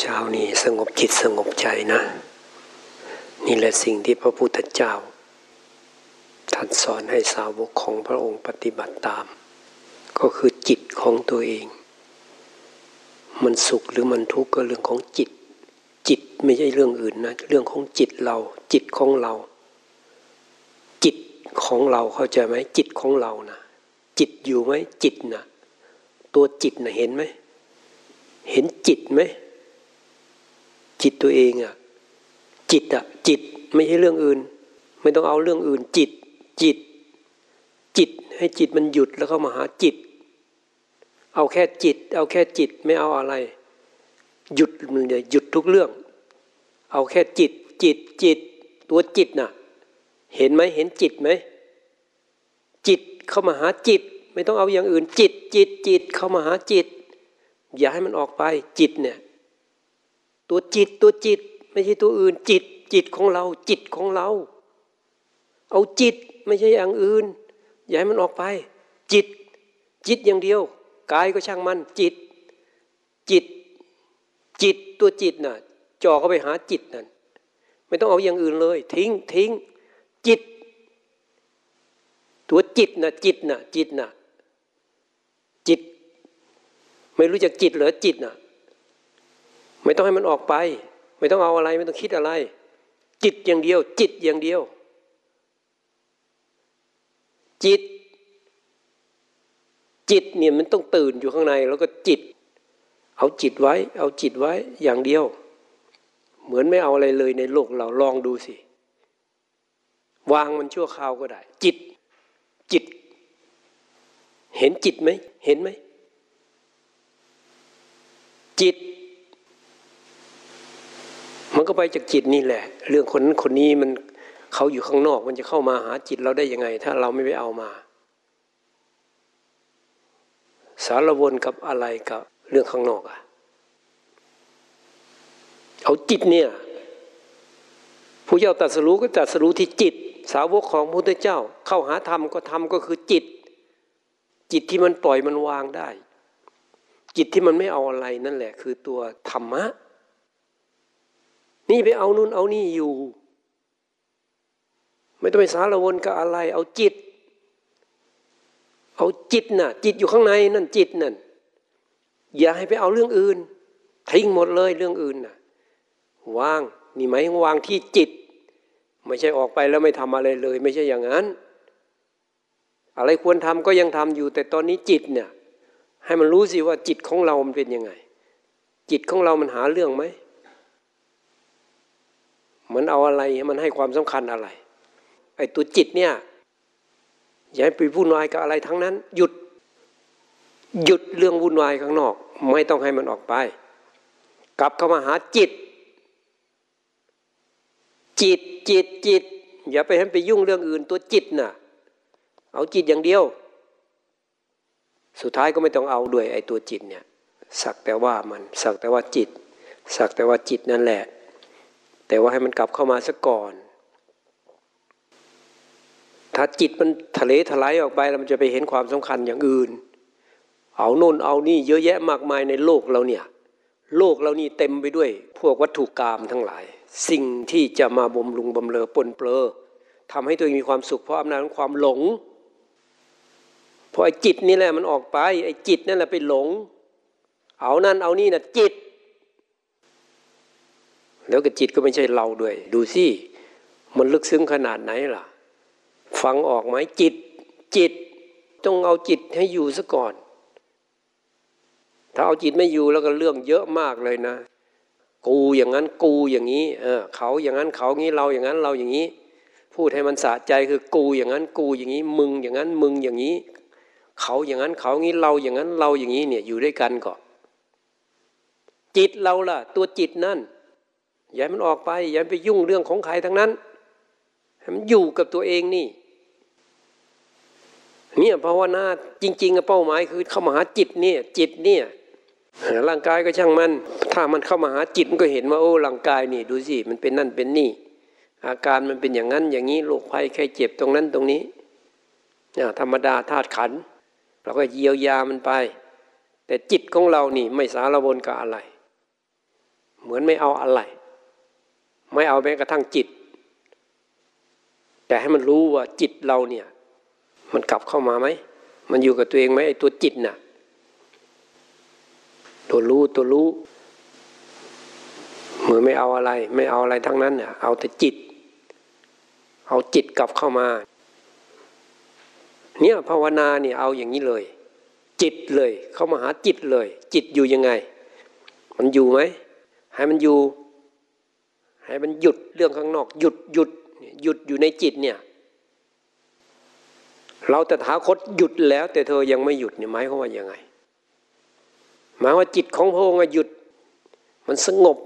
เช้าๆนี้สงบจิตสงบใจนะ นี่แหละสิ่งที่พระพุทธเจ้าท่านสอนให้สาวกของพระองค์ปฏิบัติตาม ก็คือจิตของตัวเอง มันสุขหรือมันทุกข์ก็เรื่องของจิต จิตไม่ใช่เรื่องอื่นนะ เรื่องของจิตเรา จิตของเรา จิตของเราเข้าใจไหมจิตของเรานะจิตอยู่ไหมจิตนะตัวจิตนะเห็นไหมเห็นจิตไหม จิตตัวเองอะจิตอะจิตไม่ใช่เรื่องอื่น ไม่ต้องเอาเรื่องอื่น จิต จิต จิตให้จิตมันหยุดแล้วเข้ามาหาจิต เอาแค่จิต เอาแค่จิตไม่เอาอะไร หยุดมันเดี๋ยหยุดทุกเรื่อง เอาแค่จิต จิตจิต ตัวจิตน่ะ เห็นไหมเห็นจิตไหมจิตเข้ามาหาจิต ไม่ต้องเอาอย่างอื่น จิตจิตจิตเข้ามาหาจิต อย่าให้มันออกไปจิตเนี่ย ตัวจิตตัวจิต ไม่ใช่ตัวอื่น จิต จิตของเรา จิตของเรา เอาจิตไม่ใช่อย่างอื่น อย่าให้มันออกไป จิต จิตอย่างเดียวกายก็ช่างมันจิต จิต จิตตัวจิตน่ะจ่อเข้าไปหาจิตนั่นไม่ต้องเอาอย่างอื่นเลย ทิ้งทิ้ง จิต ตัวจิตน่ะจิตน่ะจิตน่ะจิต ไม่รู้จักจิตเหรอจิตน่ะ ไม่ต้องให้มันออกไป ไม่ต้องเอาอะไรไม่ต้องคิดอะไร จิตอย่างเดียว จิตอย่างเดียว จิต จิตเนี่ยมันต้องตื่นอยู่ข้างใน แล้วก็จิต เอาจิตไว้ เอาจิตไว้อย่างเดียว เหมือนไม่เอาอะไรเลยในโลกเราลองดูสิ วางมันชั่วคราวก็ได้ จิต จิต เห็นจิตไหมเห็นไหมจิต มันก็ไปจากจิตนี่แหละ เรื่องคนคนนี้มันเขาอยู่ข้างนอก มันจะเข้ามาหาจิตเราได้ยังไง ถ้าเราไม่ไปเอามา สารวนกับอะไรกับเรื่องข้างนอกอะเอาจิตเนี่ยผู้เจ้าตรัสรู้ก็ตรัสรู้ที่จิต สาวกของพระพุทธเจ้า เข้าหาธรรมก็ธรรมก็คือจิต จิตที่มันปล่อยมันวางได้ จิตที่มันไม่เอาอะไรนั่นแหละ คือตัวธรรมะ นี่ไปเอานู่นเอานี่อยู่ ไม่ต้องไปสารวนกับอะไร เอาจิต เอาจิตน่ะ จิตอยู่ข้างในนั่นจิตนั่นอย่าให้ไปเอาเรื่องอื่น ทิ้งหมดเลยเรื่องอื่นน่ะวางนี่ไหมวางที่จิต ไม่ใช่ออกไปแล้วไม่ทำอะไรเลย ไม่ใช่อย่างนั้น อะไรควรทำก็ยังทำอยู่ แต่ตอนนี้จิตเนี่ย ให้มันรู้สิว่าจิตของเรามันเป็นยังไง จิตของเรามันหาเรื่องไหม มันเอาอะไรมันให้ความสำคัญอะไร ไอ้ตัวจิตเนี่ยอย่าไปวุ่นวายกับอะไรทั้งนั้น หยุด หยุดเรื่องวุ่นวายข้างนอก ไม่ต้องให้มันออกไป กลับเข้ามาหาจิต จิตจิตจิต อย่าไปให้ไปยุ่งเรื่องอื่น ตัวจิตน่ะ เอาจิตอย่างเดียว สุดท้ายก็ไม่ต้องเอาด้วยไอ้ตัวจิตเนี่ยสักแต่ว่ามันสักแต่ว่าจิต สักแต่ว่าจิตนั่นแหละ แต่ว่าให้มันกลับเข้ามาซะก่อน ถ้าจิตมันทะเลทลายออกไปแล้วมันจะไปเห็นความสำคัญอย่างอื่น เอาโน่นเอานี่เยอะแยะมากมายในโลกเราเนี่ย โลกเรานี่เต็มไปด้วย พวกวัตถุกรรมทั้งหลาย สิ่งที่จะมาบ่มลุงบ่มเลอปนเปลือทำให้ตัวเองมีความสุขเพราะอำนาจของความหลงพอไอ้จิตนี่แหละมันออกไปไอ้จิตนั่นแหละไปหลง เอานั่นเอานี่นะจิต แล้วก็จิตก็ไม่ใช่เราด้วย ดูสิมันลึกซึ้งขนาดไหนล่ะ ฟังออกไหมจิต จิตต้องเอาจิตให้อยู่ซะก่อน ถ้าเอาจิตไม่อยู่แล้วก็เรื่องเยอะมากเลยนะ กูอย่างนั้นกูอย่างนี้ เออ เขาอย่างนั้นเขางี้เราอย่างนั้นเราอย่างนี้ พูดให้มันสะใจคือกูอย่างนั้นกูอย่างนี้ มึงอย่างนั้นมึงอย่างนี้ เขาอย่างนั้นเขางี้เราอย่างนั้นเราอย่างนี้เนี่ยอยู่ด้วยกันก่อนจิตเราล่ะ ตัวจิตนั่น อย่ามันออกไป อย่าไปยุ่งเรื่องของใครทั้งนั้นให้มันอยู่กับตัวเองนี่ เนี่ยภาวนาจริง ๆ เป้าหมายคือเข้ามาหาจิตเนี่ย จิตเนี่ยร่างกายก็ช่างมัน ถ้ามันเข้ามาหาจิตมันก็เห็นว่าโอ้ร่างกายนี่ ดูสิมันเป็นนั่นเป็นนี่ อาการมันเป็นอย่างนั้นอย่างนี้โรคภัยแค่เจ็บตรงนั้นตรงนี้นธรรมดาธาตุขันเราก็เยียวยามันไป แต่จิตของเรานี่ไม่สารวนกับอะไร เหมือนไม่เอาอะไร ไม่เอาแม้กระทั่งจิต แต่ให้มันรู้ว่าจิตเราเนี่ย มันกลับเข้ามาไหม มันอยู่กับตัวเองไหมไอ้ตัวจิตน่ะ ตัวรู้ตัวรู้เหมือนไม่เอาอะไร ไม่เอาอะไรทั้งนั้นเนี่ยเอาแต่จิต เอาจิตกลับเข้ามา เนี่ยภาวนาเนี่ยเอาอย่างนี้เลย จิตเลยเข้ามาหาจิตเลย จิตอยู่ยังไง มันอยู่ไหมให้มันอยู่ ให้มันหยุดเรื่องข้างนอก หยุดหยุดหยุดอยู่ในจิตเนี่ย เราแต่ถาคตหยุดแล้ว แต่เธอยังไม่หยุดเนี่ยหมายความว่ายังไง หมายว่าจิตของพระองค์หยุด มันสงบ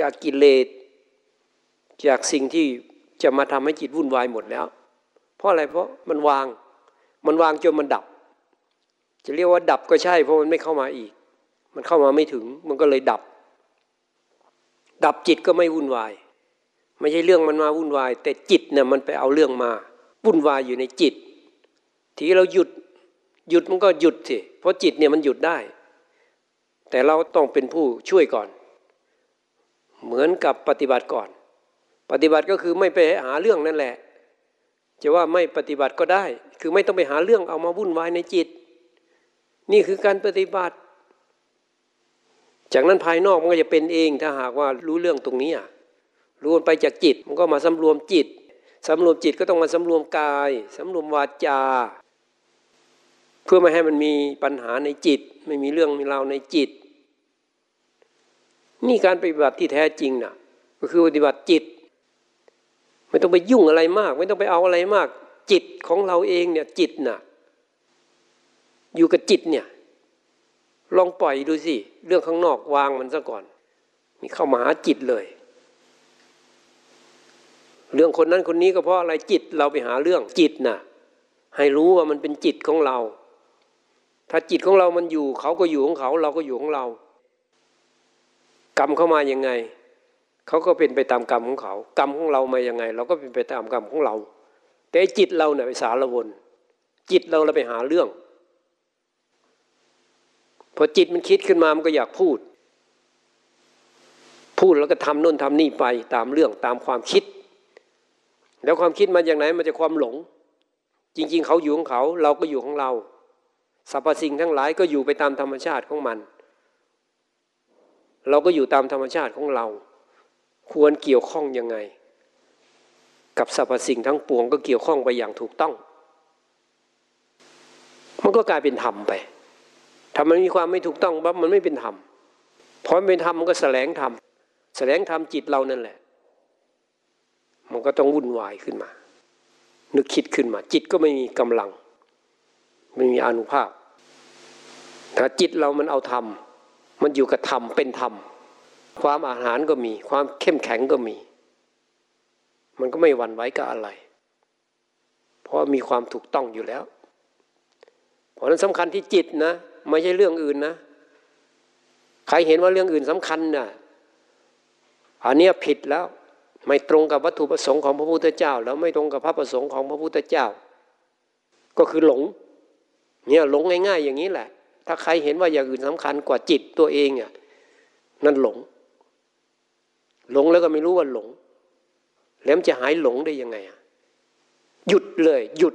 จากกิเลสจากสิ่งที่จะมาทำให้จิตวุ่นวายหมดแล้ว เพราะอะไรเพราะมันวาง มันวางจนมันดับ จะเรียกว่าดับก็ใช่ เพราะมันไม่เข้ามาอีก มันเข้ามาไม่ถึง มันก็เลยดับ ดับจิตก็ไม่วุ่นวาย ไม่ใช่เรื่องมันมาวุ่นวาย แต่จิตเนี่ยมันไปเอาเรื่องมาวุ่นวายอยู่ในจิต ทีเราหยุดหยุดมันก็หยุดสิเพราะจิตเนี่ยมันหยุดได้ แต่เราต้องเป็นผู้ช่วยก่อน เหมือนกับปฏิบัติก่อน ปฏิบัติก็คือไม่ไปหาเรื่องนั่นแหละ จะว่าไม่ปฏิบัติก็ได้ คือไม่ต้องไปหาเรื่องเอามาวุ่นวายในจิต นี่คือการปฏิบัติ จากนั้นภายนอกมันก็จะเป็นเองถ้าหากว่ารู้เรื่องตรงนี้รู้ไปจากจิตมันก็มาสำรวมจิตสำรวมจิตก็ต้องมาสำรวมกายสำรวมวาจา เพื่อไม่ให้มันมีปัญหาในจิต ไม่มีเรื่องมีราวในจิต นี่การปฏิบัติที่แท้จริงนะ่ะ ก็คือปฏิบัติจิต ไม่ต้องไปยุ่งอะไรมาก ไม่ต้องไปเอาอะไรมาก จิตของเราเองเนี่ยจิตน่ะ อยู่กับจิตเนี่ย ลองปล่อยดูสิ เรื่องข้างนอกวางมันซะก่อน มีเข้ามาหาจิตเลย เรื่องคนนั้นคนนี้ก็เพราะอะไรจิตเราไปหาเรื่องจิตน่ะ ให้รู้ว่ามันเป็นจิตของเรา ถ้าจิตของเรามันอยู่ เขาก็อยู่ของเขา เราก็อยู่ของเรา กรรมเข้ามายังไง เขาก็เป็นไปตามกรรมของเขา กรรมของเรามายังไง เราก็เป็นไปตามกรรมของเรา แต่จิตเราเนี่ยไปสารวนจิตเราเราไปหาเรื่อง พอจิตมันคิดขึ้นมามันก็อยากพูด พูดแล้วก็ทำน่นทำนี่ไปตามเรื่องตามความคิด แล้วความคิดมาอย่างไหนมันจะความหลง จริง ๆ เขาอยู่ของเขาเราก็อยู่ของเราสรรพสิ่งทั้งหลายก็อยู่ไปตามธรรมชาติของมัน เราก็อยู่ตามธรรมชาติของเรา ควรเกี่ยวข้องยังไง กับสรรพสิ่งทั้งปวงก็เกี่ยวข้องไปอย่างถูกต้อง มันก็กลายเป็นธรรมไป ถ้ามันมีความไม่ถูกต้องปั๊บมันไม่เป็นธรรมพอเป็นธรรมมันก็แสลงธรรมแสลงธรรมจิตเรานั่นแหละ มันก็ต้องวุ่นวายขึ้นมา นึกคิดขึ้นมา จิตก็ไม่มีกำลัง ไม่มีอนุภาพ ถ้าจิตเรามันเอาธรรมมันอยู่กับธรรมเป็นธรรมความอาหารก็มี ความเข้มแข็งก็มี มันก็ไม่หวั่นไหวกับอะไร เพราะมีความถูกต้องอยู่แล้ว เพราะนั้นสำคัญที่จิตนะ ไม่ใช่เรื่องอื่นนะ ใครเห็นว่าเรื่องอื่นสำคัญนะ่ะอันนี้ผิดแล้ว ไม่ตรงกับวัตถุประสงค์ของพระพุทธเจ้า แล้วไม่ตรงกับพระประสงค์ของพระพุทธเจ้า ก็คือหลง เนี่ยหลงง่าย ๆ อย่างนี้แหละ ถ้าใครเห็นว่าอย่างอื่นสำคัญกว่าจิตตัวเองอะนั่นหลง หลงแล้วก็ไม่รู้ว่าหลง แล้วจะหายหลงได้ยังไงอะหยุดเลย หยุด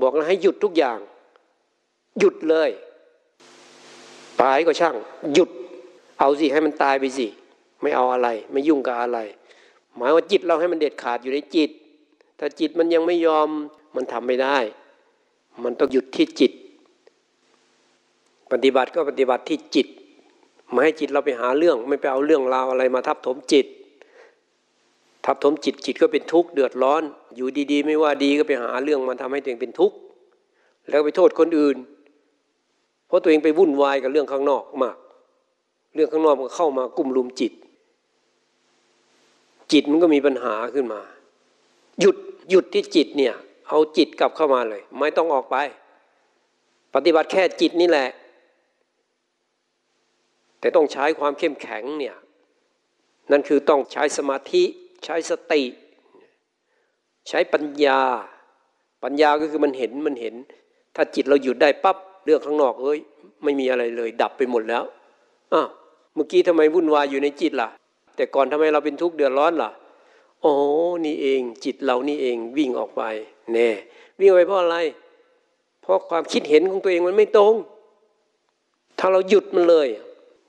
บอกแล้วให้หยุดทุกอย่าง หยุดเลย ตายก็ช่าง หยุด เอาสิให้มันตายไปสิ ไม่เอาอะไร ไม่ยุ่งกับอะไร หมายว่าจิตเราให้มันเด็ดขาดอยู่ในจิต ถ้าจิตมันยังไม่ยอมมันทำไม่ได้ มันต้องหยุดที่จิต ปฏิบัติก็ปฏิบัติที่จิตไม่ให้จิตเราไปหาเรื่อง ไม่ไปเอาเรื่องราวอะไรมาทับถมจิต ทับถมจิตจิตก็เป็นทุกข์เดือดร้อน อยู่ดีๆ ไม่ว่าดีก็ไปหาเรื่องมาทำให้ตัวเองเป็นทุกข์แล้วไปโทษคนอื่น เพราะตัวเองไปวุ่นวายกับเรื่องข้างนอกมาก เรื่องข้างนอกมันเข้ามากุมลุมจิต จิตมันก็มีปัญหาขึ้นมา หยุดหยุดที่จิตเนี่ย เอาจิตกลับเข้ามาเลย ไม่ต้องออกไป ปฏิบัติแค่จิตนี่แหละ แต่ต้องใช้ความเข้มแข็งเนี่ยนั่นคือต้องใช้สมาธิใช้สติ ใช้ปัญญา ปัญญาก็คือมันเห็นมันเห็น ถ้าจิตเราหยุดได้ปับ๊บ เรื่องข้างนอกเอ้ย ไม่มีอะไรเลย ดับไปหมดแล้วอ้าวเมื่อกี้ทำไมวุ่นวายอยู่ในจิตล่ะ แต่ก่อนทำไมเราเป็นทุกข์เดือดร้อนล่ะโอ้นี่เองจิตเรานี่เองวิ่งออกไปแน่วิ่งไปเพราะอะไร เพราะความคิดเห็นของตัวเองมันไม่ตรง ถ้าเราหยุดมันเลย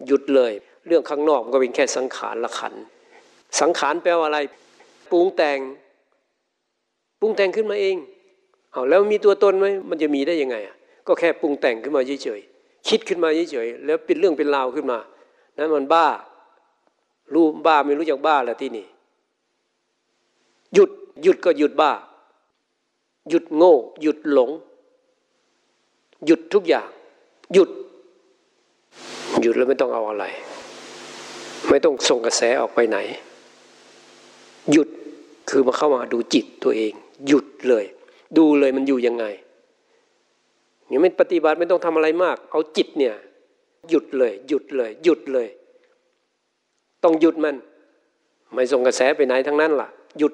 หยุดเลย เรื่องข้างนอกมันก็เป็นแค่สังขารละขัน สังขารแปลว่าอะไรปรุงแต่งปรุงแต่งขึ้นมาเองเอาแล้วมีตัวตนไหมมันจะมีได้ยังไงอะ ก็แค่ปรุงแต่งขึ้นมาเฉยๆคิดขึ้นมาเฉยๆแล้วเป็นเรื่องเป็นราวขึ้นมา นั้นมันบ้า รู้บ้าไม่รู้จักบ้าแล้วที่นี่ หยุดหยุดก็หยุดบ้า หยุดโง่ หยุดหลง หยุดทุกอย่าง หยุด หยุดแล้วไม่ต้องเอาอะไร ไม่ต้องส่งกระแสออกไปไหน หยุดคือมาเข้ามาดูจิตตัวเอง หยุดเลย ดูเลยมันอยู่ยังไง เนี่ยไม่ปฏิบัติไม่ต้องทำอะไรมาก เอาจิตเนี่ย หยุดเลย หยุดเลย หยุดเลย ต้องหยุดมัน ไม่ส่งกระแสไปไหนทั้งนั้นล่ะ หยุด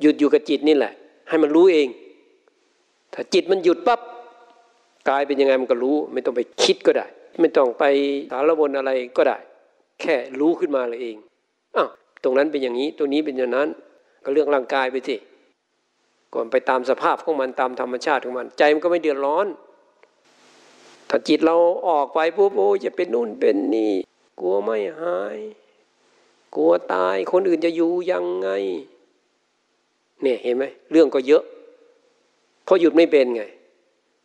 หยุดอยู่กับจิตนี่แหละ ให้มันรู้เอง ถ้าจิตมันหยุดปับ๊บกายเป็นยังไงมันก็รู้ ไม่ต้องไปคิดก็ได้ ไม่ต้องไปสารวนอะไรก็ได้ แค่รู้ขึ้นมาเลยเองอ้าวตรงนั้นเป็นอย่างนี้ ตรงนี้เป็นอย่างนั้น ก็เรื่องร่างกายไปสิ ก่อนไปตามสภาพของมันตามธรรมชาติของมัน ใจมันก็ไม่เดือดร้อน ถ้าจิตเราออกไปปุ๊บโอ้จะเป็นนู่นเป็นนี่ กลัวไม่หาย กลัวตายคนอื่นจะอยู่ยังไง เนี่ยเห็นไหมเรื่องก็เยอะเพราะหยุดไม่เป็นไง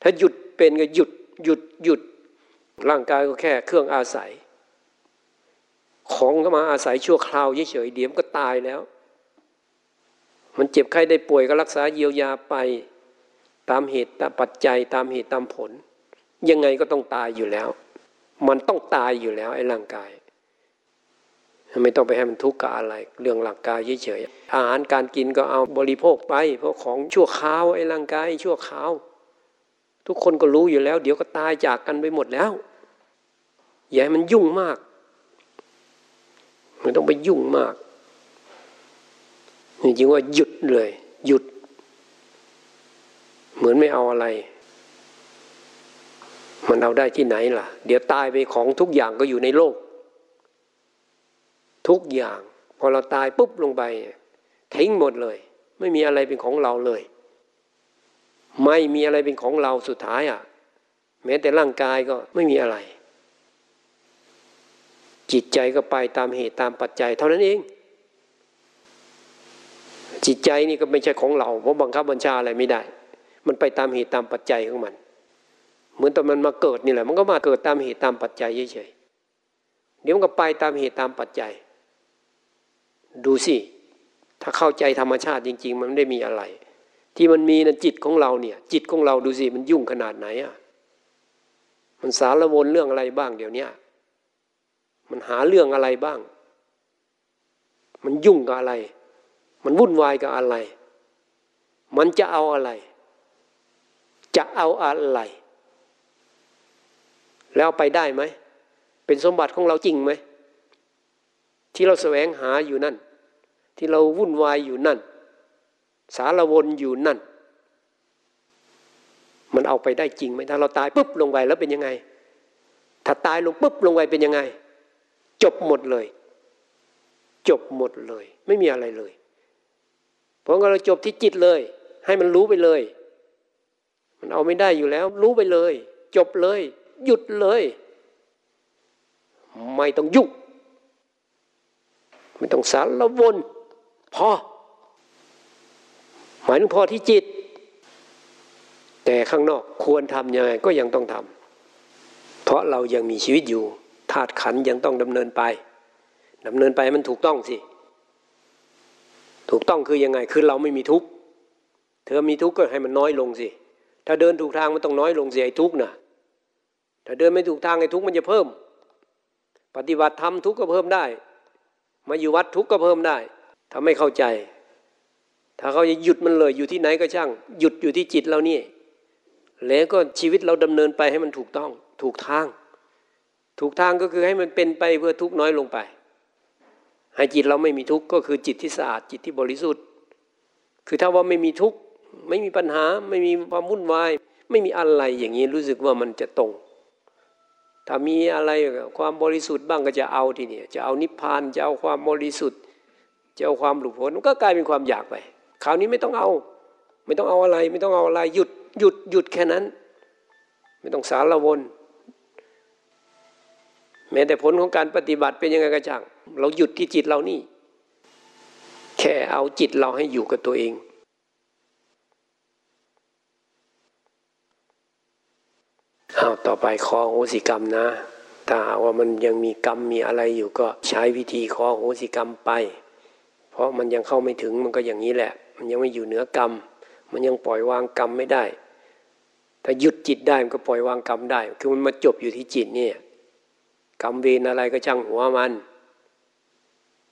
ถ้าหยุดเป็นก็หยุดหยุดหยุดร่างกายก็แค่เครื่องอาศัย ของก็มาอาศัยชั่วคราวเฉยๆเดี๋ยวก็ตายแล้ว มันเจ็บไข้ได้ป่วยก็รักษาเยียวยาไปตามเหตุตามปัจจัยตามเหตุตามผล ยังไงก็ต้องตายอยู่แล้ว มันต้องตายอยู่แล้วไอ้ร่างกาย ไม่ต้องไปให้มันทุกข์กับอะไร เรื่องร่างกายเฉยๆอาหารการกินก็เอาบริโภคไป เพราะของชั่วคราวไอ้ร่างกายชั่วคราว ทุกคนก็รู้อยู่แล้ว เดี๋ยวก็ตายจากกันไปหมดแล้วอย่าให้มันยุ่งมากมันต้องไปยุ่งมาก จริงว่าหยุดเลย หยุด เหมือนไม่เอาอะไร มันเอาได้ที่ไหนล่ะ เดี๋ยวตายไปของทุกอย่างก็อยู่ในโลก ทุกอย่าง พอเราตายปุ๊บลงไป ทิ้งหมดเลย ไม่มีอะไรเป็นของเราเลย ไม่มีอะไรเป็นของเราสุดท้ายอะ แม้แต่ร่างกายก็ไม่มีอะไรจิตใจก็ไปตามเหตุตามปัจจัยเท่านั้นเอง จิตใจนี่ก็ไม่ใช่ของเราเพราะบังคับบัญชาอะไรไม่ได้ มันไปตามเหตุตามปัจจัยของมัน เหมือนตอนมันมาเกิดนี่แหละ มันก็มาเกิดตามเหตุตามปัจจัยเฉยๆเดี๋ยวมันก็ไปตามเหตุตามปัจจัย ดูสิถ้าเข้าใจธรรมชาติจริง ๆ มันไม่ได้มีอะไร ที่มันมีนะจิตของเราเนี่ย จิตของเราดูสิมันยุ่งขนาดไหนอะมันสารวนเรื่องอะไรบ้างเดี๋ยวนี้มันหาเรื่องอะไรบ้าง มันยุ่งกับอะไร มันวุ่นวายกับอะไร มันจะเอาอะไร จะเอาอะไร แล้วไปได้ไหม เป็นสมบัติของเราจริงไหม ที่เราแสวงหาอยู่นั่น ที่เราวุ่นวายอยู่นั่น สารวนอยู่นั่น มันเอาไปได้จริงไหมถ้าเราตายปุ๊บลงไปแล้วเป็นยังไง ถ้าตายลงปุ๊บลงไปเป็นยังไง จบหมดเลย จบหมดเลย ไม่มีอะไรเลย พราะงั้นเราจบที่จิตเลย ให้มันรู้ไปเลย มันเอาไม่ได้อยู่แล้ว รู้ไปเลย จบเลย หยุดเลย ไม่ต้องยุ่งไม่ต้องสารวนพอหมายถึงพอที่จิต แต่ข้างนอกควรทำยังไงก็ยังต้องทำเพราะเรายังมีชีวิตอยู่ธาตุขันยังต้องดำเนินไปดำเนินไปมันถูกต้องสิ ถูกต้องคือยังไงคือเราไม่มีทุกข์เธอมีทุกข์ก็ให้มันน้อยลงสิ ถ้าเดินถูกทางมันต้องน้อยลงสิไอ้ทุกข์นะถ้าเดินไม่ถูกทางไอ้ทุกข์มันจะเพิ่ม ปฏิบัติธรรมทุกข์ก็เพิ่มได้ มาอยู่วัดทุกข์ก็เพิ่มได้ถ้าไม่เข้าใจ ถ้าเขาจะหยุดมันเลยอยู่ที่ไหนก็ช่าง หยุดอยู่ที่จิตเรานี่แล้วก็ชีวิตเราดำเนินไปให้มันถูกต้อง ถูกทาง ถูกทางก็คือให้มันเป็นไปเพื่อทุกข์น้อยลงไป ให้จิตเราไม่มีทุกข์ก็คือจิตที่สะอาดจิตที่บริสุทธิ์ คือถ้าว่าไม่มีทุกข์ไม่มีปัญหาไม่มีความวุ่นวาย ไม่มีอะไรอย่างนี้รู้สึกว่ามันจะตรง ถ้ามีอะไรความบริสุทธิ์บ้างก็จะเอาทีนี้จะเอานิพพานจะเอาความบริสุทธิ์ จะเอาความหลุดพ้นมันก็กลายเป็นความอยากไปคราวนี้ไม่ต้องเอา ไม่ต้องเอาอะไร ไม่ต้องเอาอะไรหยุดหยุดหยุดแค่นั้น ไม่ต้องสารวน แม้แต่ผลของการปฏิบัติเป็นยังไงก็ช่างเราหยุดที่จิตเรานี่ แค่เอาจิตเราให้อยู่กับตัวเอง เอาต่อไปขอโหสิกรรมนะถ้าหากว่ามันยังมีกรรมมีอะไรอยู่ก็ใช้วิธีขอโหสิกรรมไป เพราะมันยังเข้าไม่ถึงมันก็อย่างนี้แหละ มันยังไม่อยู่เหนือกรรม มันยังปล่อยวางกรรมไม่ได้ ถ้าหยุดจิตได้มันก็ปล่อยวางกรรมได้ คือมันมาจบอยู่ที่จิตเนี่ย กรรมเวรอะไรก็ช่างหัวมัน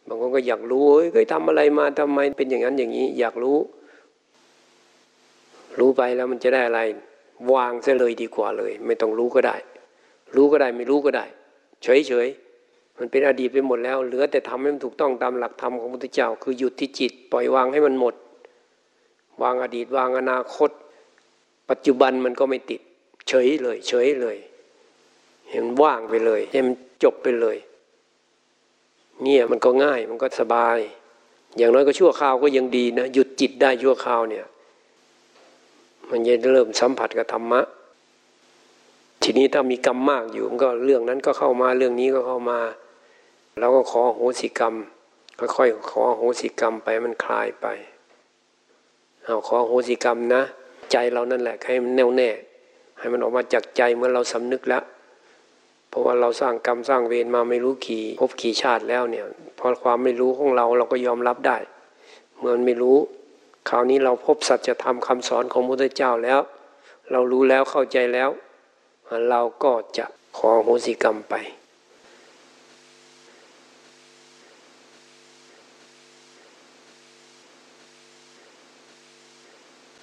บางคนก็อยากรู้เฮ้ยเคยทำอะไรมาทำไมเป็นอย่างนั้นอย่างนี้ อยากรู้ รู้ไปแล้วมันจะได้อะไร วางซะเลยดีกว่าเลย ไม่ต้องรู้ก็ได้ รู้ก็ได้ไม่รู้ก็ได้ เฉยเฉยมันเป็นอดีตไปหมดแล้ว เหลือแต่ทำให้มันถูกต้องตามหลักธรรมของพระพุทธเจ้า คือหยุดที่จิต ปล่อยวางให้มันหมด วางอดีตวางอนาคต ปัจจุบันมันก็ไม่ติด เฉยเลย เฉยเลย เห็นว่างไปเลยให้มันจบไปเลย เนี่ยมันก็ง่ายมันก็สบาย อย่างน้อยก็ชั่วคราวก็ยังดีนะหยุดจิตได้ชั่วคราวเนี่ย มันจะเริ่มสัมผัสกับธรรมะ ทีนี้ถ้ามีกรรมมากอยู่มันก็เรื่องนั้นก็เข้ามาเรื่องนี้ก็เข้ามาเราก็ขอโหสิกรรมค่อยๆขอโหสิกรรมไปมันคลายไปเอาขอโหสิกรรมนะ ใจเรานั่นแหละให้มันแน่วแน่ ให้มันออกมาจากใจเมื่อเราสำนึกแล้ว เพราะว่าเราสร้างกรรมสร้างเวรมาไม่รู้กี่พบกี่ชาติแล้วเนี่ยพอความไม่รู้ของเราเราก็ยอมรับได้ เหมือนไม่รู้ คราวนี้เราพบสัจธรรมคำสอนของพระพุทธเจ้าแล้ว เรารู้แล้วเข้าใจแล้ว เราก็จะขอโหสิกรรมไป